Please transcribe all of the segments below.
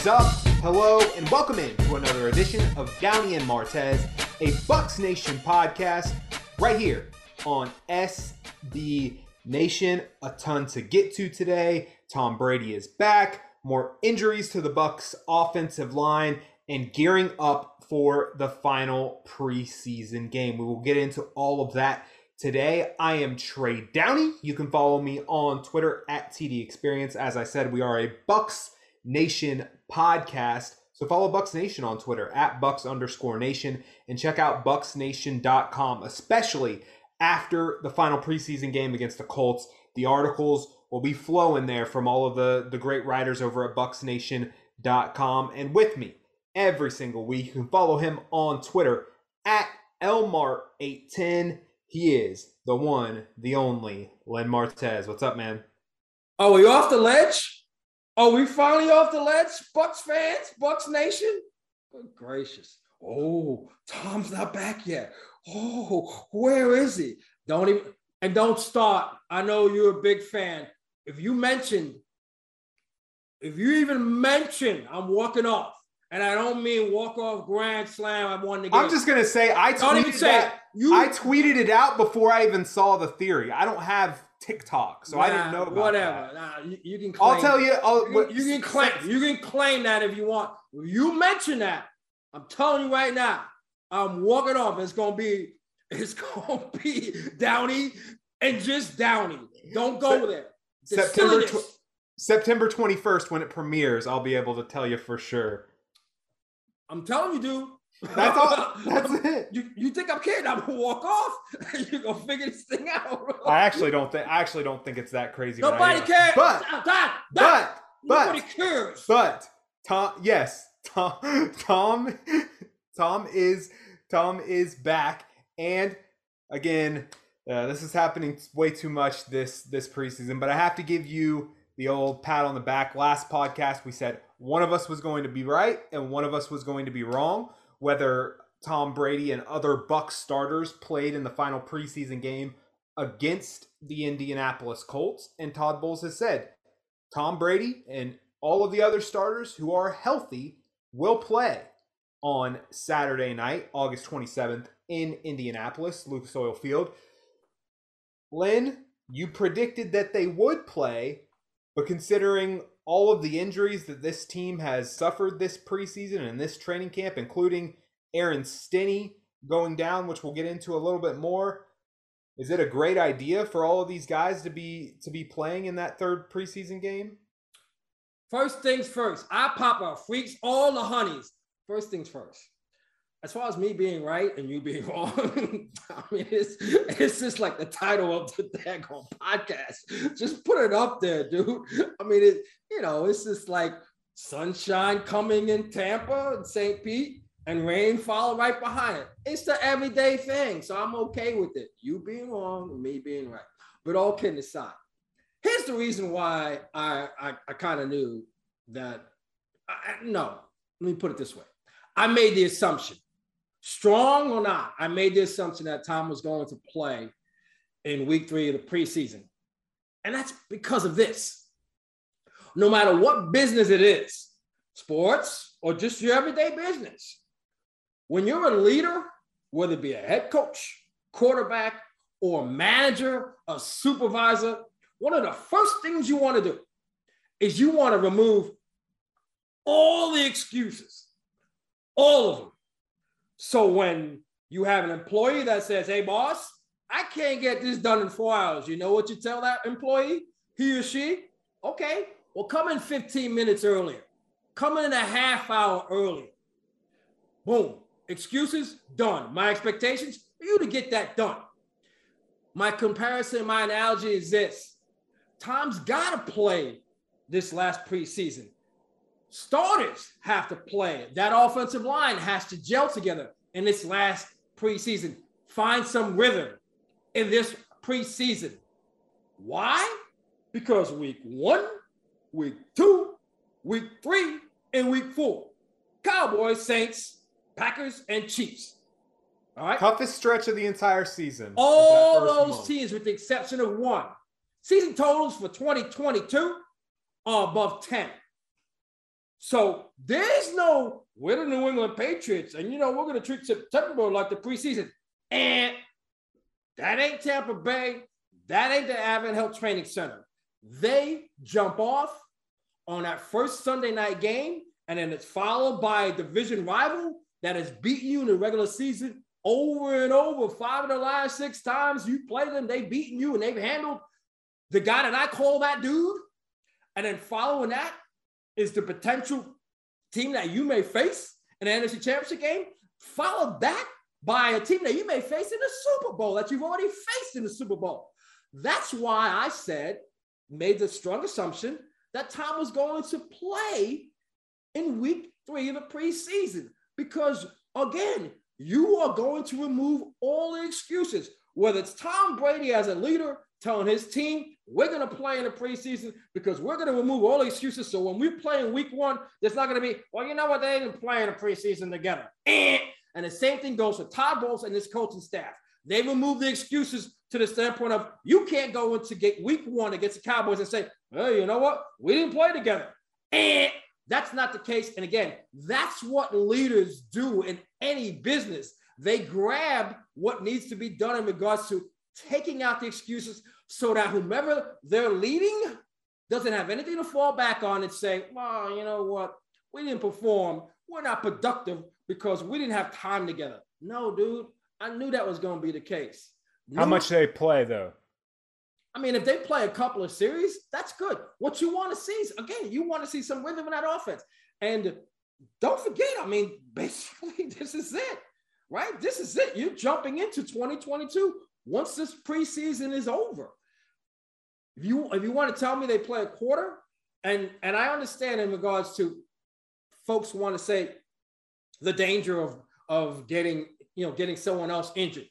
What is up? Hello, and welcome in to another edition of Downey and Martez, a Bucs Nation podcast, right here on SB Nation. A ton to get to today. Tom Brady is back. More injuries to the Bucs offensive line and gearing up for the final preseason game. We will get into all of that today. I am Trey Downey. You can follow me on Twitter at TD Experience. As I said, we are a Bucs Nation podcast. So follow Bucs Nation on Twitter at Bucs underscore Nation and check out BucsNation.com, especially after the final preseason game against the Colts. The articles will be flowing there from all of the, the great writers over at BucsNation.com. And with me every single week, you can follow him on Twitter at Elmart810. He is the one, the only Len Martez. What's up, man? Oh, are you off the ledge? Oh, we finally off the ledge? Bucs fans, Bucs Nation? Good gracious. Oh, Tom's not back yet. Oh, where is he? Don't even and don't start. I know you're a big fan. If you mention, if you even mention I'm walking off, and I don't mean walk off grand slam, I won the game. I'm just gonna say I Don't even tweeted say that. You- I tweeted it out before I even saw the theory. I don't have TikTok, so I didn't know about whatever. that. Nah, you, you can claim. I'll tell you. I'll, You can, you can claim. You can claim that if you want. You mention that, I'm telling you right now, I'm walking off. It's gonna be. It's gonna be Downey and just Downey. Don't go there. September tw- September 21st when it premieres, I'll be able to tell you for sure. I'm telling you, dude. That's all. That's it. You, you think I'm kidding? I'm gonna walk off. You're gonna figure this thing out. I actually don't think. I actually don't think it's that crazy. when I Nobody hear cares. But Stop, stop, stop. but nobody but cares. but Tom. Yes, Tom. Tom. Tom is Tom is back, and again, uh, this is happening way too much this this preseason. But I have to give you the old pat on the back. Last podcast, we said one of us was going to be right and one of us was going to be wrong. Whether Tom Brady and other Bucs starters played in the final preseason game against the Indianapolis Colts, and Todd Bowles has said Tom Brady and all of the other starters who are healthy will play on Saturday night, August 27th in Indianapolis, Lucas Oil Field. Lynn, you predicted that they would play, but considering all of the injuries that this team has suffered this preseason and this training camp, including Aaron Stinnie going down, which we'll get into a little bit more, is it a great idea for all of these guys to be to be playing in that third preseason game? First things first. I pop up freaks all the honeys. First things first. As far as me being right and you being wrong, I mean, it's, it's just like the title of the daggone podcast. Just put it up there, dude. I mean, it, you know, it's just like sunshine coming in Tampa and St. Pete and rain follow right behind it. It's the everyday thing. So I'm okay with it. You being wrong me being right. But all kidding aside, here's the reason why I, I, I kind of knew that. I- no, let me put it this way. I made the assumption, strong or not, I made the assumption that Tom was going to play in week three of the preseason. And that's because of this. No matter what business it is, sports or just your everyday business, when you're a leader, whether it be a head coach, quarterback, or manager, a supervisor, one of the first things you want to do is you want to remove all the excuses, all of them. So when you have an employee that says, Hey, boss, I can't get this done in four hours, you know what you tell that employee, he or she? Okay, well, come in 15 minutes earlier, come in a half hour earlier. Boom, excuses done. My expectations for you to get that done. My comparison, my analogy is this Tom's got to play this last preseason. Starters have to play. That offensive line has to gel together in this last preseason. Find some rhythm in this preseason. Why? Because week one, week two, week three, and week four. Cowboys, Saints, Packers, and Chiefs. All right. Toughest stretch of the entire season. All is that first those month. teams, with the exception of one, season totals for 2022 are above 10. So there's no, we're the New England Patriots, and you know, we're going to treat September like the preseason. And that ain't Tampa Bay. That ain't the Advent Health Training Center. They jump off on that first Sunday night game, and then it's followed by a division rival that has beaten you in the regular season over and over. Five of the last six times you play them, they've beaten you and they've handled the guy that I call that dude. And then following that is the potential team that you may face in the NFC Championship game. Follow that by a team that you may face in the Super Bowl that you've already faced in the Super Bowl. That's why I said, made the strong assumption that Tom was going to play in week three of the preseason. Because again, you are going to remove all the excuses, whether it's Tom Brady as a leader telling his team, we're going to play in the preseason because we're going to remove all the excuses. So when we play in week one, there's not going to be, well, you know what? They didn't play in the preseason together. Eh. And the same thing goes for Todd Bowles and his coaching staff. They remove the excuses to the standpoint of you can't go into get week one against the Cowboys and say, hey, you know what? We didn't play together. Eh. That's not the case. And again, that's what leaders do in any business. They grab what needs to be done in regards to taking out the excuses so that whomever they're leading doesn't have anything to fall back on and say, well, you know what? We didn't perform. We're not productive because we didn't have time together. No, dude. I knew that was going to be the case. How much they play though? I mean, if they play a couple of series, that's good. What you want to see is again, you want to see some rhythm in that offense. And don't forget, I mean, basically, this is it, right? This is it. You're jumping into 2022 once this preseason is over. If you if you want to tell me they play a quarter, and and I understand in regards to folks want to say the danger of of getting you know getting someone else injured,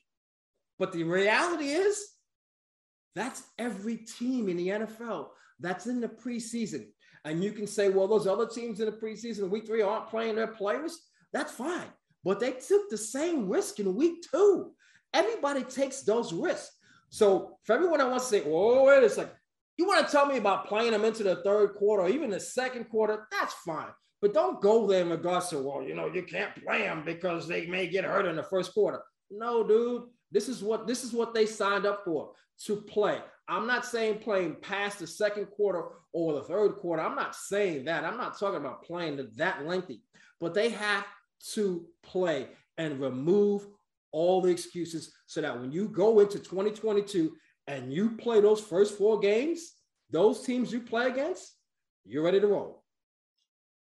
but the reality is that's every team in the NFL that's in the preseason. And you can say, well, those other teams in the preseason, week three, aren't playing their players. That's fine. But they took the same risk in week two. Everybody takes those risks. So for everyone that wants to say, oh, wait a second, you want to tell me about playing them into the third quarter or even the second quarter, that's fine. But don't go there in regards to, well, you know, you can't play them because they may get hurt in the first quarter. No, dude. This is what this is what they signed up for to play. I'm not saying playing past the second quarter or the third quarter. I'm not saying that. I'm not talking about playing that lengthy, but they have to play and remove all the excuses so that when you go into 2022 and you play those first four games, those teams you play against, you're ready to roll.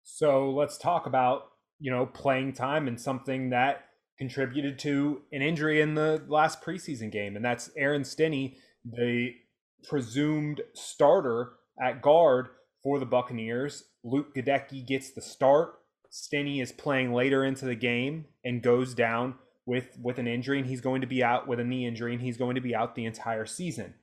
So let's talk about, you know, playing time and something that contributed to an injury in the last preseason game, and that's Aaron Stinnie, the presumed starter at guard for the Buccaneers. Luke Goedeke gets the start. Stinnie is playing later into the game and goes down with with an injury, and he's going to be out with a knee injury, and he's going to be out the entire season.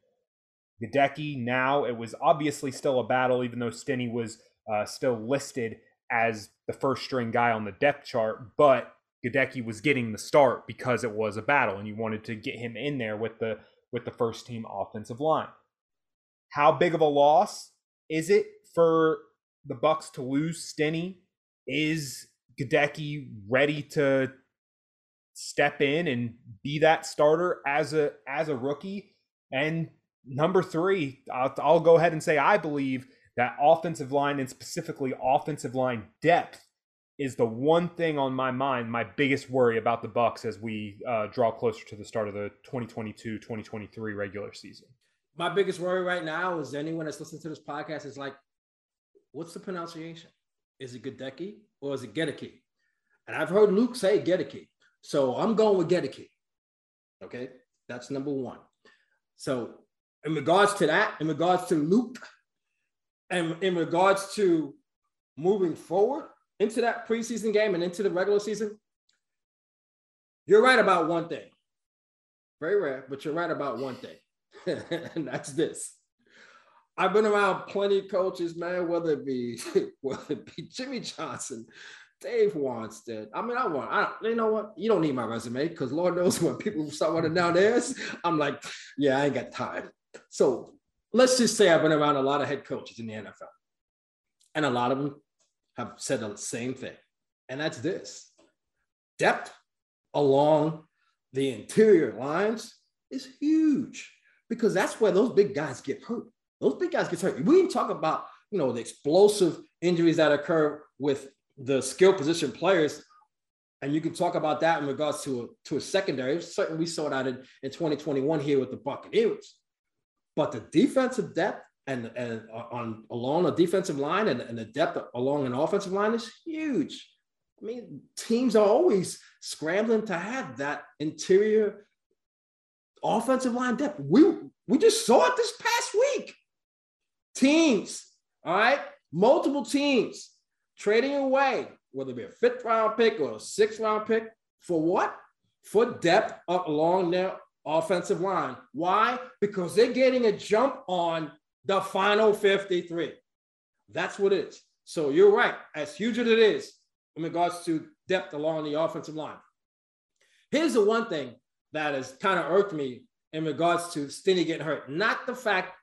Goedeke now it was obviously still a battle, even though Stinnie was uh, still listed as the first string guy on the depth chart, but Goedeke was getting the start because it was a battle, and you wanted to get him in there with the with the first team offensive line. How big of a loss is it for the Bucs to lose Stinnie? Is Goedeke ready to step in and be that starter as a as a rookie. And number three, I'll, I'll go ahead and say I believe that offensive line and specifically offensive line depth is the one thing on my mind, my biggest worry about the Bucs as we uh, draw closer to the start of the 2022-2023 regular season. My biggest worry right now is anyone that's listening to this podcast is like, what's the pronunciation? Is it Gadecki or is it Gedeke? And I've heard Luke say Gedeke. So I'm going with Gedeke. Okay, that's number one. So in regards to that, in regards to Luke, and in regards to moving forward into that preseason game and into the regular season, you're right about one thing. Very rare, but you're right about one thing. and that's this. I've been around plenty of coaches, man, whether it be whether it be Jimmy Johnson, Dave Wannstedt. I mean, I want. I you know what? You don't need my resume because Lord knows when people start running down theirs, I'm like, yeah, I ain't got time. So let's just say I've been around a lot of head coaches in the NFL, and a lot of them have said the same thing, and that's this depth along the interior lines is huge because that's where those big guys get hurt. Those big guys get hurt. We didn't talk about you know the explosive injuries that occur with the skill position players, and you can talk about that in regards to a, to a secondary. Certainly, we saw that in, in 2021 here with the Buccaneers. But the defensive depth and, and on along a defensive line and, and the depth along an offensive line is huge. I mean, teams are always scrambling to have that interior offensive line depth. We we just saw it this past week. Teams, all right, multiple teams trading away, whether it be a fifth round pick or a sixth round pick, for what? For depth along their offensive line. Why? Because they're getting a jump on the final 53. That's what it is. So you're right. As huge as it is in regards to depth along the offensive line. Here's the one thing that has kind of irked me in regards to Stinnie getting hurt. Not the fact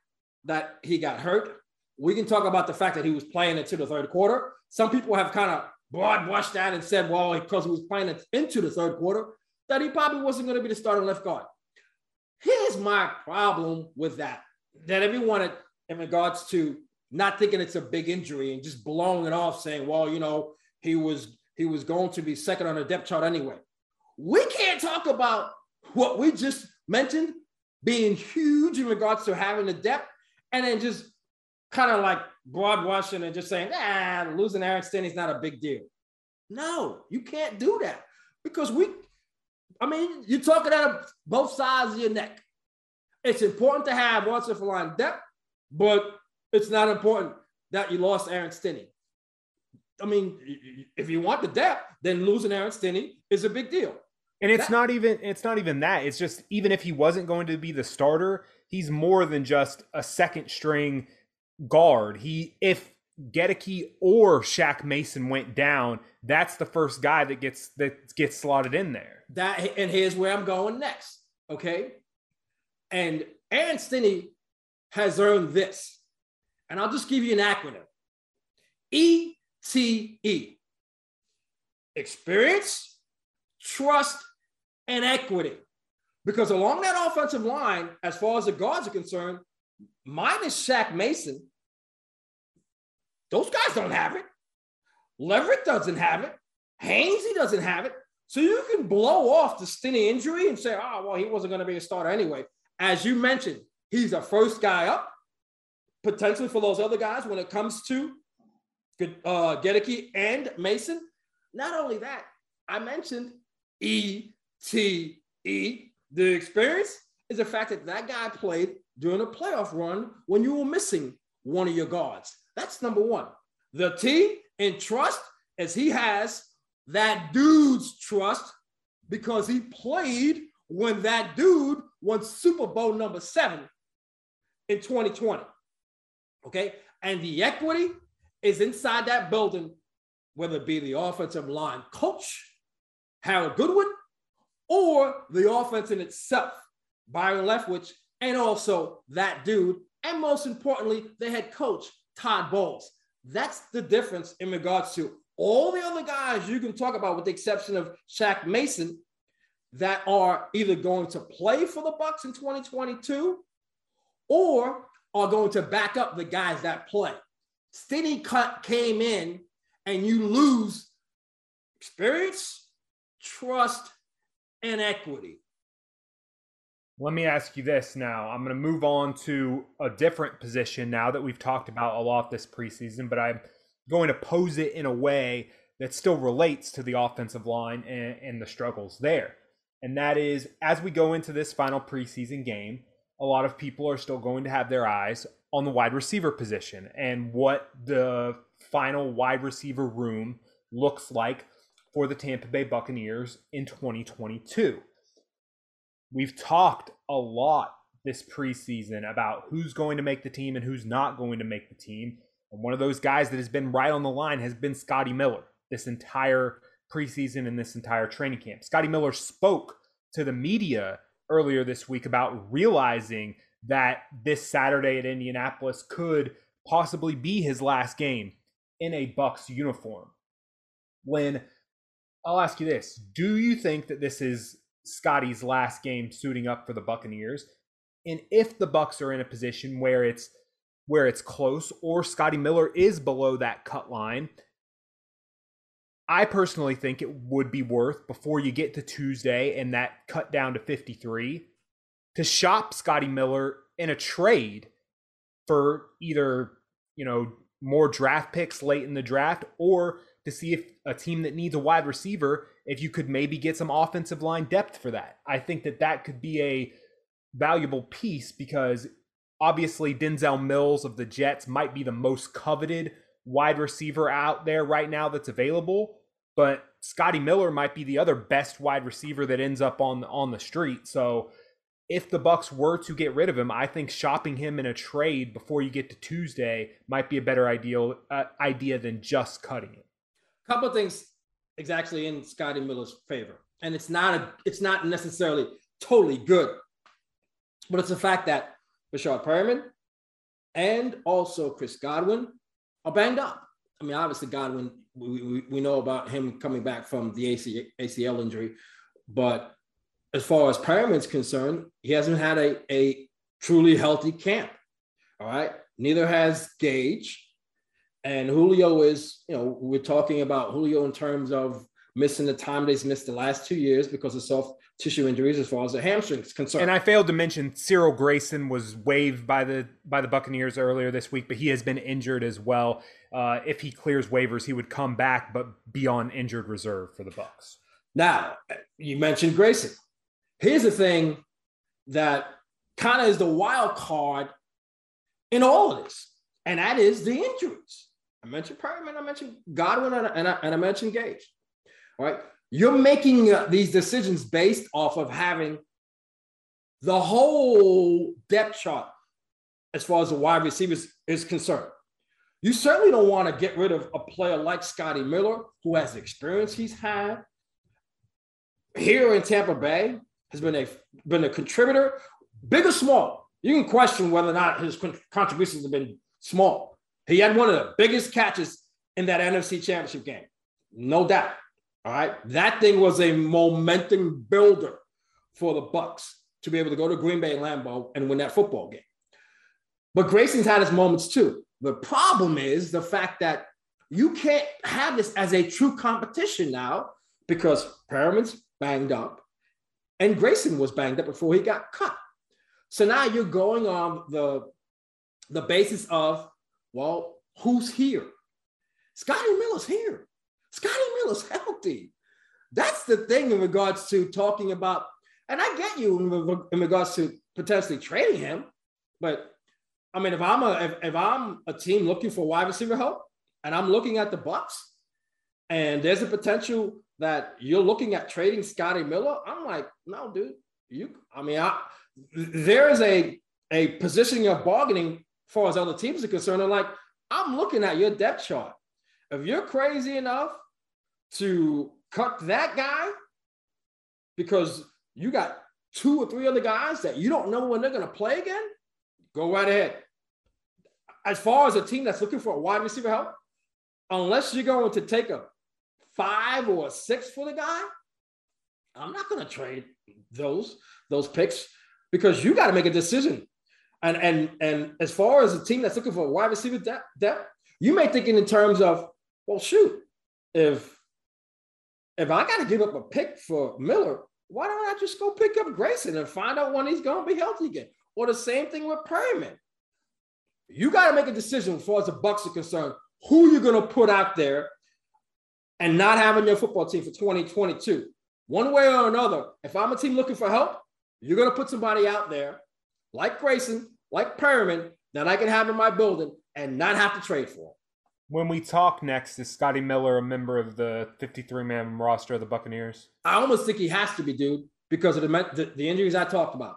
that he got hurt. We can talk about the fact that he was playing into the third quarter. Some people have kind of broad brushed that and said, well, because he was playing into the third quarter, that he probably wasn't going to be the starting left guard. Here's my problem with that. That everyone in regards to not thinking it's a big injury and just blowing it off, saying, well, you know, he was he was going to be second on the depth chart anyway. We can't talk about what we just mentioned being huge in regards to having the depth and then just kind of like broad brushing and just saying, ah, losing Aaron Stinnie's not a big deal. No, you can't do that because we, I mean, you're talking out of both sides of your neck. It's important to have offensive line depth, but it's not important that you lost Aaron Stinnie. I mean, if you want the depth, then losing Aaron Stinnie is a big deal. And it's that, not even it's not even that. It's just even if he wasn't going to be the starter, he's more than just a second string guard. He if Goedeke or Shaq Mason went down, that's the first guy that gets that gets slotted in there. That and here's where I'm going next. Okay. And Aaron Stinnie has earned this. And I'll just give you an acronym. ETE. Experience, trust, and equity. Because along that offensive line, as far as the guards are concerned, minus Shaq Mason, those guys don't have it. Leverett doesn't have it. Hainsey doesn't have it. So you can blow off the Stinnie injury and say, oh, well, he wasn't going to be a starter anyway. As you mentioned, he's a first guy up, potentially for those other guys when it comes to uh, and Mason. Not only that, I mentioned E T E. The experience is the fact that that guy played during a playoff run when you were missing one of your guards. That's number one. The T in trust as he has that dude's trust because he played when that dude won Super Bowl number seven in 2020. Okay. And the equity is inside that building, whether it be the offensive line coach, Harold Goodwin, or the offense in itself, Byron Leftwich, and also that dude, and most importantly, the head coach, Todd Bowles. That's the difference in regards to all the other guys you can talk about, with the exception of Shaq Mason, that are either going to play for the Bucs in 2022 or are going to back up the guys that play. Stinnie cut came in and you lose experience, trust, and equity. Let me ask you this now. I'm going to move on to a different position now that we've talked about a lot this preseason, but I'm going to pose it in a way that still relates to the offensive line and, and the struggles there. And that is as we go into this final preseason game, a lot of people are still going to have their eyes on the wide receiver position and what the final wide receiver room looks like for the Tampa Bay Buccaneers in 2022. We've talked a lot this preseason about who's going to make the team and who's not going to make the team. And one of those guys that has been right on the line has been Scotty Miller this entire preseason and this entire training camp. Scotty Miller spoke to the media earlier this week about realizing that this Saturday at Indianapolis could possibly be his last game in a Bucs uniform. When I'll ask you this, do you think that this is Scotty's last game suiting up for the Buccaneers? And if the Bucs are in a position where it's where it's close or Scotty Miller is below that cut line, I personally think it would be worth before you get to Tuesday and that cut down to 53 to shop Scotty Miller in a trade for either, you know, more draft picks late in the draft or to see if a team that needs a wide receiver if you could maybe get some offensive line depth for that. I think that that could be a valuable piece because obviously Denzel Mims of the Jets might be the most coveted wide receiver out there right now that's available, but Scotty Miller might be the other best wide receiver that ends up on on the street. So if the Bucs were to get rid of him, I think shopping him in a trade before you get to Tuesday might be a better ideal uh, idea than just cutting it. A couple things exactly in Scotty Miller's favor, and it's not a it's not necessarily totally good, but it's the fact that Breshad Perriman and also Chris Godwin are banged up. I mean, obviously Godwin, we, we, know about him coming back from the ACL injury, but as far as Perriman's concerned, he hasn't had a, a truly healthy camp. All right. Neither has Gage. And Julio is, you know, we're talking about Julio in terms of missing the time that he's missed the last two years because of soft tissue injuries as far as the hamstring is concerned. And I failed to mention Cyril Grayson was waived by the by the Buccaneers earlier this week, but he has been injured as well. Uh, if he clears waivers, he would come back, but be on injured reserve for the Bucs. Now, you mentioned Grayson. Here's the thing that kind of is the wild card in all of this, and that is the injuries. I mentioned Perriman, I mentioned Godwin, and I, and I, and I mentioned Gage. All right, you're making uh, these decisions based off of having the whole depth chart as far as the wide receivers is concerned. You certainly don't want to get rid of a player like Scotty Miller, who has the experience he's had here in Tampa Bay, has been a been a contributor, big or small. You can question whether or not his contributions have been small. He had one of the biggest catches in that NFC Championship game, no doubt. All right, that thing was a momentum builder for the Bucs to be able to go to Green Bay Lambeau and win that football game. But Grayson's had his moments too. The problem is the fact that you can't have this as a true competition now because Perriman's banged up, and Grayson was banged up before he got cut. So now you're going on the, the basis of, well, who's here? Scotty Miller's here. Scotty Miller's healthy. That's the thing in regards to talking about, and I get you in, regards to potentially trading him, but I mean, if I'm a if, if I'm a team looking for wide receiver help, and I'm looking at the Bucs, and there's a potential that you're looking at trading Scotty Miller, I'm like, no, dude, you. I mean, I, there is a a positioning of bargaining as far as other teams are concerned. I'm like, I'm looking at your depth chart. If you're crazy enough to cut that guy because you got two or three other guys that you don't know when they're going to play again, go right ahead. As far as a team that's looking for a wide receiver help, unless you're going to take a five or a six for the guy, I'm not going to trade those those picks because you got to make a decision. And and and as far as a team that's looking for a wide receiver depth, depth, you may think in terms of, well, shoot, if if I got to give up a pick for Miller, why don't I just go pick up Grayson and find out when he's going to be healthy again? Or the same thing with Perriman. You got to make a decision as far as the Bucs are concerned, who you're going to put out there and not having your football team for 2022. One way or another, if I'm a team looking for help, you're going to put somebody out there like Grayson, like Perriman, that I can have in my building and not have to trade for. When we talk next, is Scotty Miller a member of the 53 man roster of the Buccaneers? I almost think he has to be, dude, because of the, the, the injuries I talked about.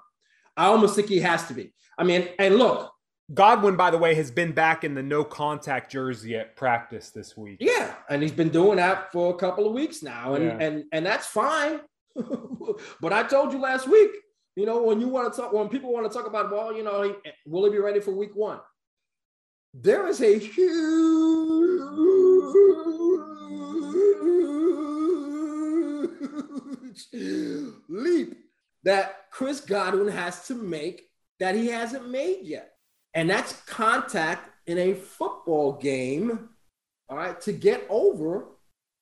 I almost think he has to be. I mean, and look, Godwin, by the way, has been back in the no contact jersey at practice this week. Yeah, and he's been doing that for a couple of weeks now, and yeah. and and that's fine. but I told you last week, you know, when you want to talk, when people want to talk about, well, you know, will he be ready for week one? There is a huge leap that Chris Godwin has to make that he hasn't made yet. And that's contact in a football game, all right, to get over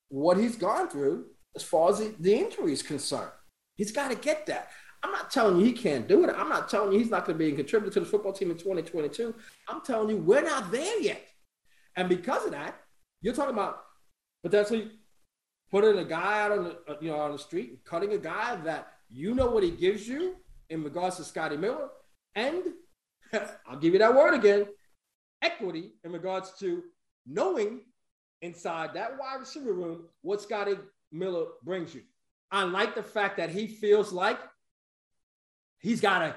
what he's gone through as far as the, injury is concerned. He's got to get that. I'm not telling you he can't do it. I'm not telling you he's not going to be a contributor to the football team in 2022. I'm telling you we're not there yet. And because of that, you're talking about potentially putting a guy out on the uh, you know on the street, and cutting a guy that you know what he gives you in regards to Scotty Miller, and I'll give you that word again, equity in regards to knowing inside that wide receiver room what Scotty Miller brings you. I like the fact that he feels like he's got a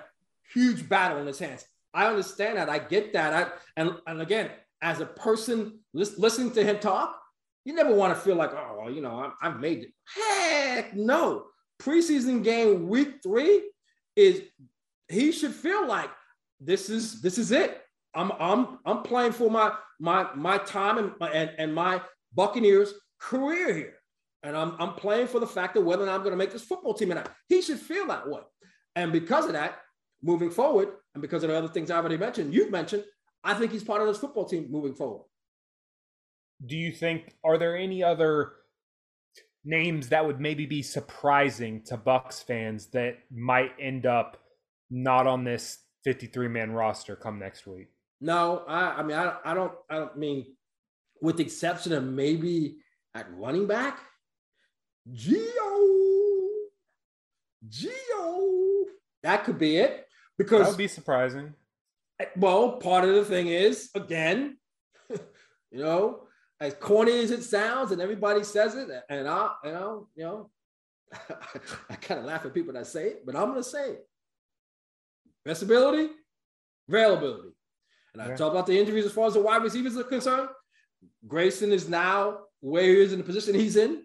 huge battle in his hands. I understand that. I get that. I, and, and again, as a person listening to him talk, you never want to feel like, oh, well, you know, I've made it. Heck no. Preseason game week three is he should feel like this is this is it. I'm I'm I'm playing for my my my time and and, and my Buccaneers career here. And I'm I'm playing for the fact that whether or not I'm going to make this football team or not. He should feel that way. And because of that, moving forward, and because of the other things I already mentioned, you've mentioned, I think he's part of this football team moving forward. Do you think are there any other names that would maybe be surprising to Bucs fans that might end up not on this 53 man roster come next week? No, I, I mean I, I don't I don't mean with the exception of maybe at running back, Geo, Gio, that could be it because that would be surprising. Well, part of the thing is again, you know, as corny as it sounds, and everybody says it, and I, you know, you know, I kind of laugh at people that say it, but I'm gonna say it. resability availability. And I yeah. talk about the injuries as far as the wide receivers are concerned. Grayson is now where he is in the position he's in.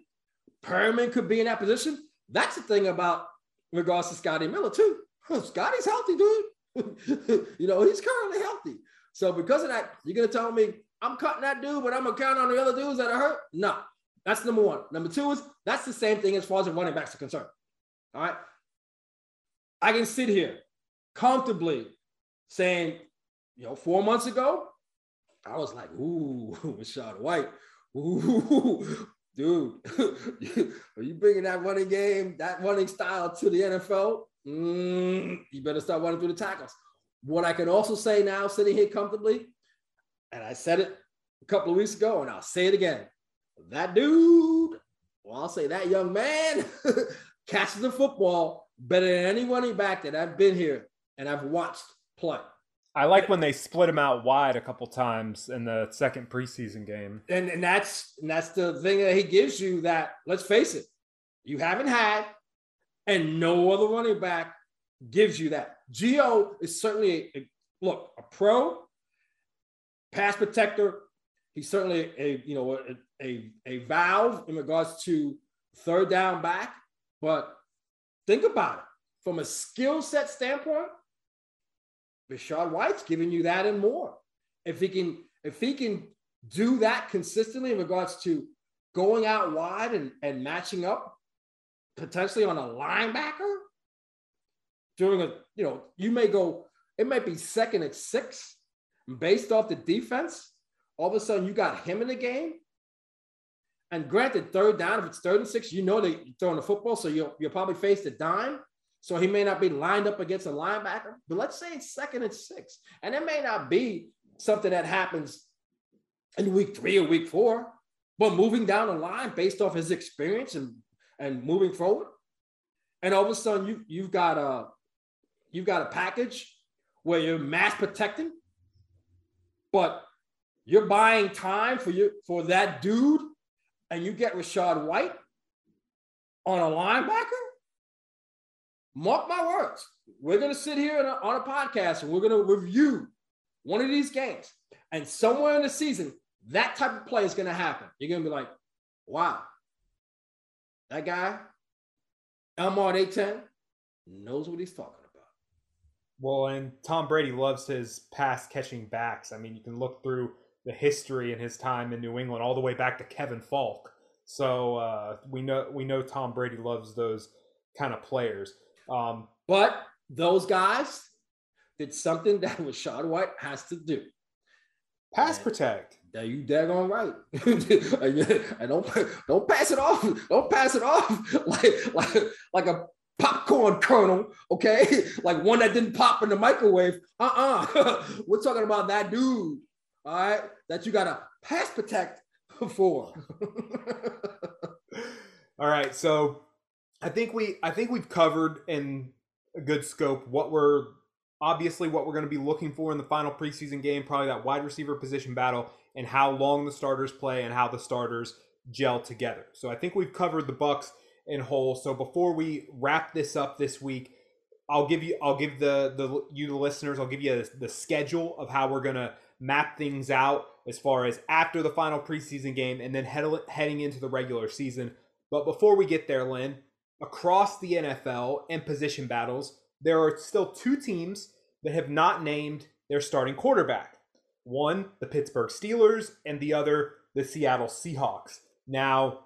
Perriman could be in that position. That's the thing about regards to Scotty Miller, too. Scotty's healthy, dude. you know, he's currently healthy. So because of that, you're gonna tell me I'm cutting that dude, but I'm gonna count on the other dudes that are hurt. No, that's number one. Number two is that's the same thing as far as the running backs are concerned. All right. I can sit here comfortably saying, you know, four months ago, I was like, ooh, Rachaad White. Ooh, dude, are you bringing that running game, that running style to the NFL? Mm, you better start running through the tackles. What I can also say now, sitting here comfortably, and I said it a couple of weeks ago, and I'll say it again. That dude, well, I'll say that young man catches the football better than any running back that I've been here and I've watched play. I like when they split him out wide a couple times in the second preseason game. And, and that's and that's the thing that he gives you that, let's face it, you haven't had, and no other running back gives you that. Gio is certainly a, look, a pro pass protector. He's certainly a you know a, a, a valve in regards to third down back. But think about it from a skill set standpoint. Rachaad White's giving you that and more. If he can, if he can do that consistently in regards to going out wide and, and matching up potentially on a linebacker during a, you know, you may go, it might be second at six based off the defense, all of a sudden you got him in the game. And granted, third down, if it's third and six, you know they're throwing the football, so you'll, you'll probably face the dime. So he may not be lined up against a linebacker, but let's say it's second and six. And it may not be something that happens in week three or week four, but moving down the line based off his experience and, and moving forward. And all of a sudden you, you've got a you've got a package where you're max protecting but you're buying time for you for that dude, and you get Rachaad White on a linebacker. Mark my words. We're gonna sit here a, on a podcast and we're gonna review one of these games, and somewhere in the season, that type of play is gonna happen. You're gonna be like, "Wow, that guy, Elmar A10, knows what he's talking about." Well, and Tom Brady loves his pass catching backs. I mean, you can look through the history in his time in New England all the way back to Kevin Faulk. So uh, we know we know Tom Brady loves those kind of players. Um, but those guys did something that Rachaad White has to do. Pass and protect. That you daggone right. and don't don't pass it off. Don't pass it off like like like a popcorn kernel, okay? like one that didn't pop in the microwave. Uh-uh. We're talking about that dude, all right, that you gotta pass protect for. all right, so I think we I think we've covered in a good scope what we're obviously what we're going to be looking for in the final preseason game, probably that wide receiver position battle and how long the starters play and how the starters gel together. So I think we've covered the Bucs in whole. So before we wrap this up this week, I'll give you I'll give the the you the listeners I'll give you the schedule of how we're gonna map things out as far as after the final preseason game and then head, heading into the regular season. But before we get there, Lynn, across the NFL and position battles, there are still two teams that have not named their starting quarterback. One, the Pittsburgh Steelers, and the other, the Seattle Seahawks. Now,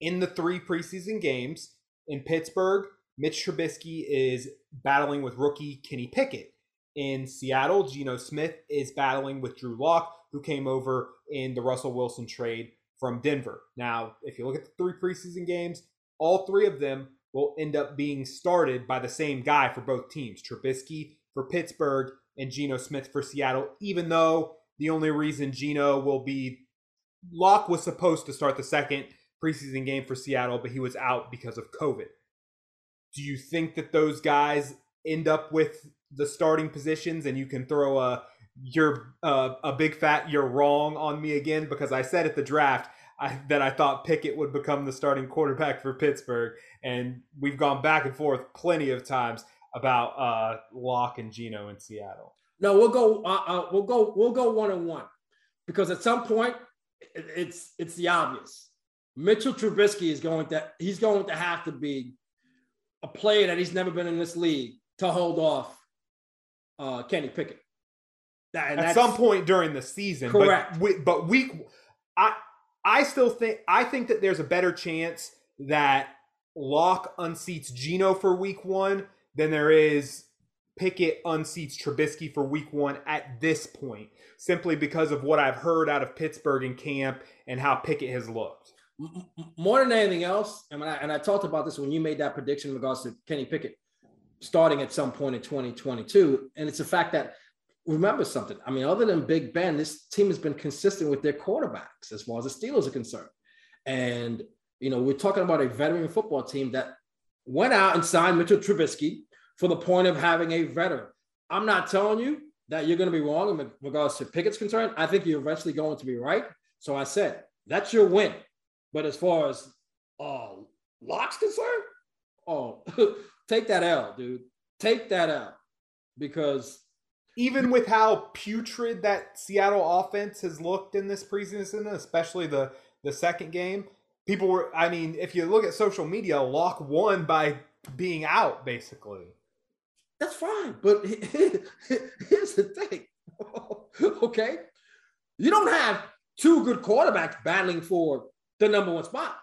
in the three preseason games in Pittsburgh, Mitch Trubisky is battling with rookie Kenny Pickett. In Seattle, Geno Smith is battling with Drew Lock, who came over in the Russell Wilson trade from Denver. Now, if you look at the three preseason games, all three of them will end up being started by the same guy for both teams Trubisky for Pittsburgh and Geno Smith for Seattle, even though the only reason Geno will be Lock was supposed to start the second preseason game for Seattle, but he was out because of COVID. Do you think that those guys end up with the starting positions and you can throw a you're uh, a big fat you're wrong on me again because I said at the draft I, that I thought Pickett would become the starting quarterback for Pittsburgh, and we've gone back and forth plenty of times about uh, Lock and Geno in Seattle. No, we'll go. Uh, uh, we'll go. We'll go one on one because at some point it, it's it's the obvious. Mitchell Trubisky is going to he's going to have to be a player that he's never been in this league to hold off uh, Kenny Pickett. That, At some point during the season, correct? But, but week, I I still think I think that there's a better chance that Lock unseats Geno for week one than there is Pickett unseats Trubisky for week one at this point, simply because of what I've heard out of Pittsburgh in camp and how Pickett has looked more than anything else, and I, and I talked about this when you made that prediction in regards to Kenny Pickett starting at some point in 2022, and it's the fact that remember something. I mean, other than Big Ben, this team has been consistent with their quarterbacks as far as the Steelers are concerned, and you know we're talking about a veteran football team that went out and signed Mitchell Trubisky for the point of having a veteran. I'm not telling you that you're going to be wrong in regards to Pickett's concern. I think you're eventually going to be right. So I said that's your win. But as far as uh, Lock's concerned, oh, take that L, dude. Take that L because even with how putrid that Seattle offense has looked in this preseason, especially the the second game, people were. I mean, if you look at social media, Lock won by being out, basically. That's fine, but here's the thing. okay, you don't have two good quarterbacks battling for the number one spot.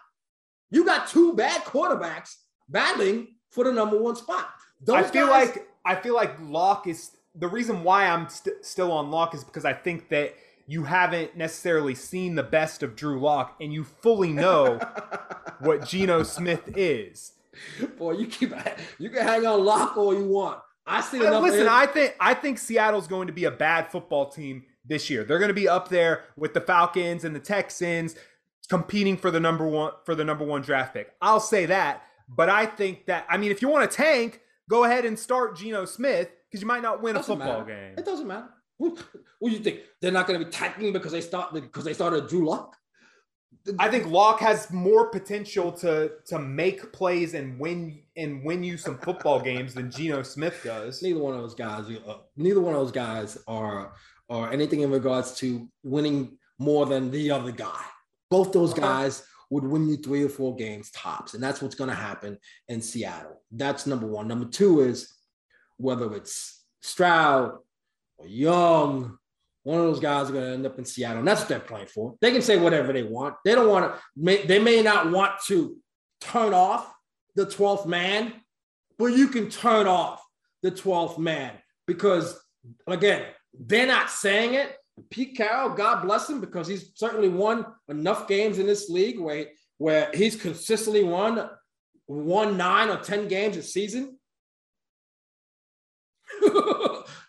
You got two bad quarterbacks battling for the number one spot. Those I feel guys, like I feel like Lock is the reason why I'm st- still on Lock is because I think that you haven't necessarily seen the best of Drew Lock and you fully know what Geno Smith is. Boy, you keep you can hang on Lock all you want. I see uh, enough. Listen, I think I think Seattle's going to be a bad football team this year. They're going to be up there with the Falcons and the Texans competing for the number one for the number one draft pick. I'll say that, but I think that I mean, if you want to tank, go ahead and start Geno Smith because you might not win a football matter. game. It doesn't matter. What, do you think? They're not going to be tanking because they start because they started Drew Lock. I think Lock has more potential to to make plays and win and win you some football games than Geno Smith does. Neither one of those guys, uh, neither one of those guys are are anything in regards to winning more than the other guy. Both those guys would win you three or four games tops. And that's what's going to happen in Seattle. That's number one. Number two is whether it's Stroud or Young, one of those guys are going to end up in Seattle. And that's what they're playing for. They can say whatever they want. They don't want to, they may not want to turn off the 12th man, but you can turn off the 12th man because, again, they're not saying it. Pete Carroll, God bless him, because he's certainly won enough games in this league where, where he's consistently won won nine or 10 games a season.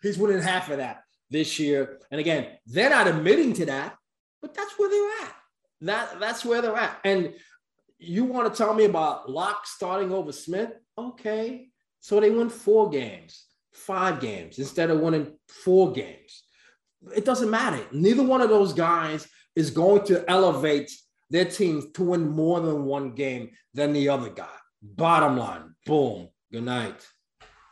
he's winning half of that this year. And again, they're not admitting to that, but that's where they're at. That, that's where they're at. And you want to tell me about Lock starting over Smith? Okay. So they won four games, five games instead of winning four games. It doesn't matter. Neither one of those guys is going to elevate their teams to win more than one game than the other guy. Bottom line, boom. Good night.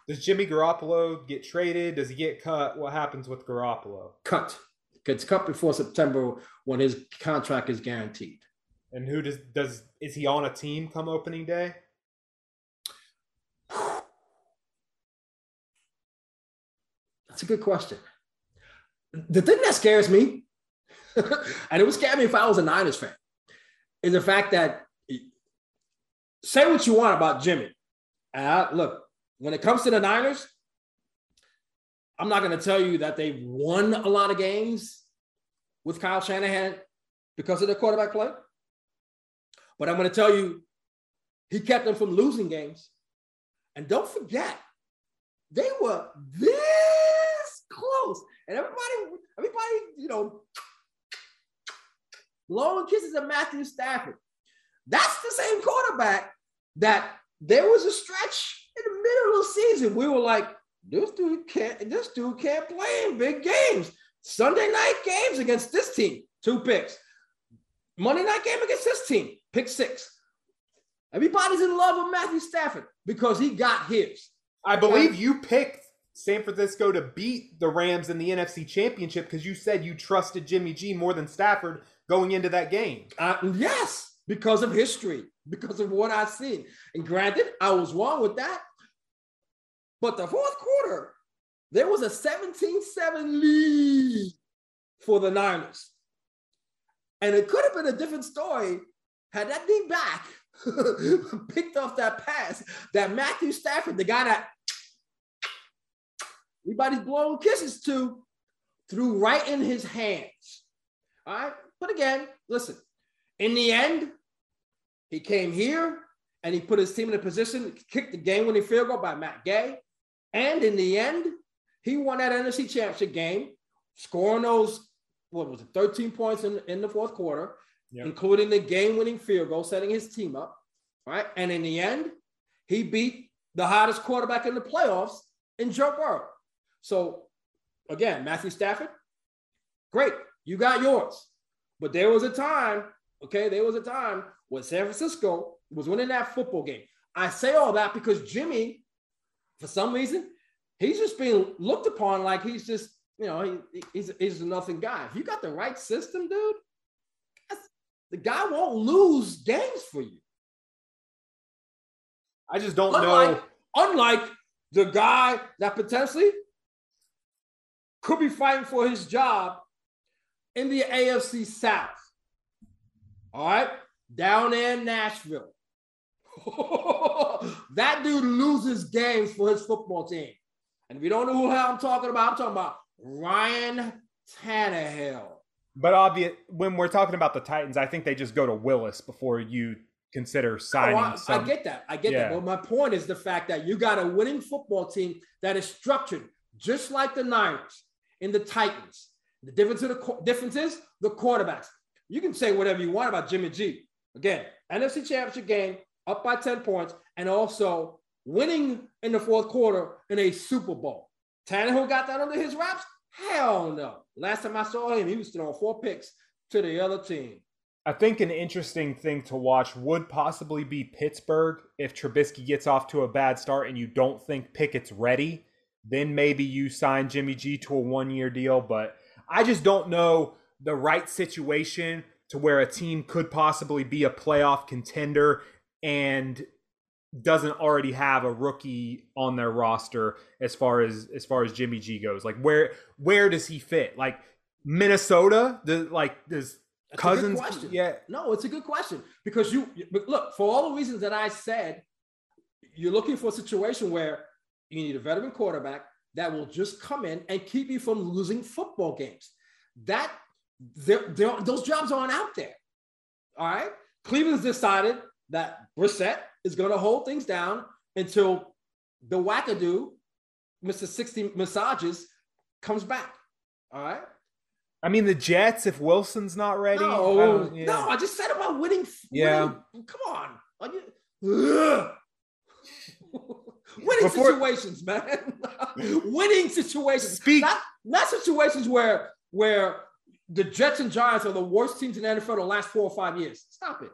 Does Jimmy Garoppolo get traded? Does he get cut? What happens with Garoppolo? Cut. Gets cut before September when his contract is guaranteed. And who does does is he on a team come opening day? That's a good question. The thing that scares me, and it would scare me if I was a Niners fan, is the fact that say what you want about Jimmy. I, look, when it comes to the Niners, I'm not going to tell you that they won a lot of games with Kyle Shanahan because of their quarterback play. But I'm going to tell you, he kept them from losing games. And don't forget, they were this close. And everybody, everybody, you know, blowing kisses at Matthew Stafford. That's the same quarterback that there was a stretch in the middle of the season. We were like, this dude can't, this dude can't play in big games. Sunday night games against this team, two picks. Monday night game against this team, pick six. Everybody's in love with Matthew Stafford because he got his. I believe you picked San Francisco to beat the Rams in the NFC Championship because you said you trusted Jimmy G more than Stafford going into that game. Uh, yes, because of history, because of what I've seen. And granted, I was wrong with that. But the fourth quarter, there was a 17 7 lead for the Niners. And it could have been a different story had that D back picked off that pass that Matthew Stafford, the guy that everybody's blowing kisses to, threw right in his hands. All right. But again, listen, in the end, he came here and he put his team in a position kicked the game winning field goal by Matt Gay. And in the end, he won that NFC championship game, scoring those, what was it, 13 points in, in the fourth quarter, yep. including the game winning field goal, setting his team up. Right. And in the end, he beat the hottest quarterback in the playoffs in Joe Burrow. So again, Matthew Stafford, great. You got yours. But there was a time, okay, there was a time when San Francisco was winning that football game. I say all that because Jimmy, for some reason, he's just being looked upon like he's just, you know, he, he's, he's a nothing guy. If you got the right system, dude, the guy won't lose games for you. I just don't unlike, know. Unlike the guy that potentially could be fighting for his job in the AFC South. All right, down in Nashville. that dude loses games for his football team. And if you don't know who I'm talking about, I'm talking about Ryan Tannehill. But obvious when we're talking about the Titans, I think they just go to Willis before you consider oh, signing. Oh, I, some, I, get that. I get yeah. that. But my point is the fact that you got a winning football team that is structured just like the Niners and the Titans. The difference, the difference is the quarterbacks. You can say whatever you want about Jimmy G. Again, NFC Championship game, up by 10 points, and also winning in the fourth quarter in a Super Bowl. Tannehill got that under his wraps? Hell no. Last time I saw him, he was throwing four picks to the other team. I think an interesting thing to watch would possibly be Pittsburgh. If Trubisky gets off to a bad start and you don't think Pickett's ready, then maybe you sign Jimmy G to a one year deal. But I just don't know the right situation to where a team could possibly be a playoff contender and doesn't already have a rookie on their roster as far as as far as Jimmy G goes? Like where where does he fit? Like Minnesota, the like does That's Cousins a good question. yeah No, it's a good question because you but look for all the reasons that I said. You're looking for a situation where you need a veteran quarterback that will just come in and keep you from losing football games. That they're, they're, those jobs aren't out there. All right. Cleveland's decided that Brissett is going to hold things down until the wackadoo, Mr. 60 massages, comes back. All right. I mean the Jets if Wilson's not ready. No, uh, yeah. no, I just said about winning. Yeah. winning- come on. Are you, winning Before- situations, man. winning situations. Speak- Not, not situations where where the Jets and Giants are the worst teams in the NFL the last four or five years. Stop it.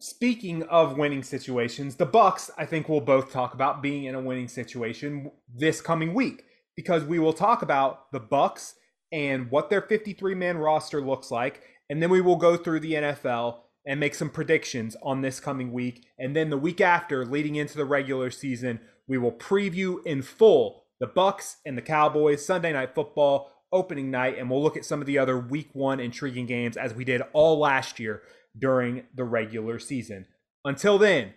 Speaking of winning situations, the Bucs I think we'll both talk about being in a winning situation this coming week because we will talk about the Bucs and what their 53 man roster looks like and then we will go through the NFL and make some predictions on this coming week and then the week after leading into the regular season we will preview in full the Bucs and the Cowboys Sunday night football opening night and we'll look at some of the other week 1 intriguing games as we did all last year during the regular season. Until then,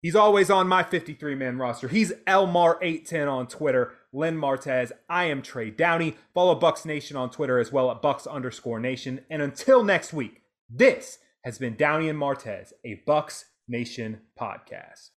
he's always on my 53 man roster. He's Elmar810 on Twitter, Len Martez. I am Trey Downey. Follow Bucs Nation on Twitter as well at Bucs underscore Nation. And until next week, this has been Downey and Martez, a Bucs Nation podcast.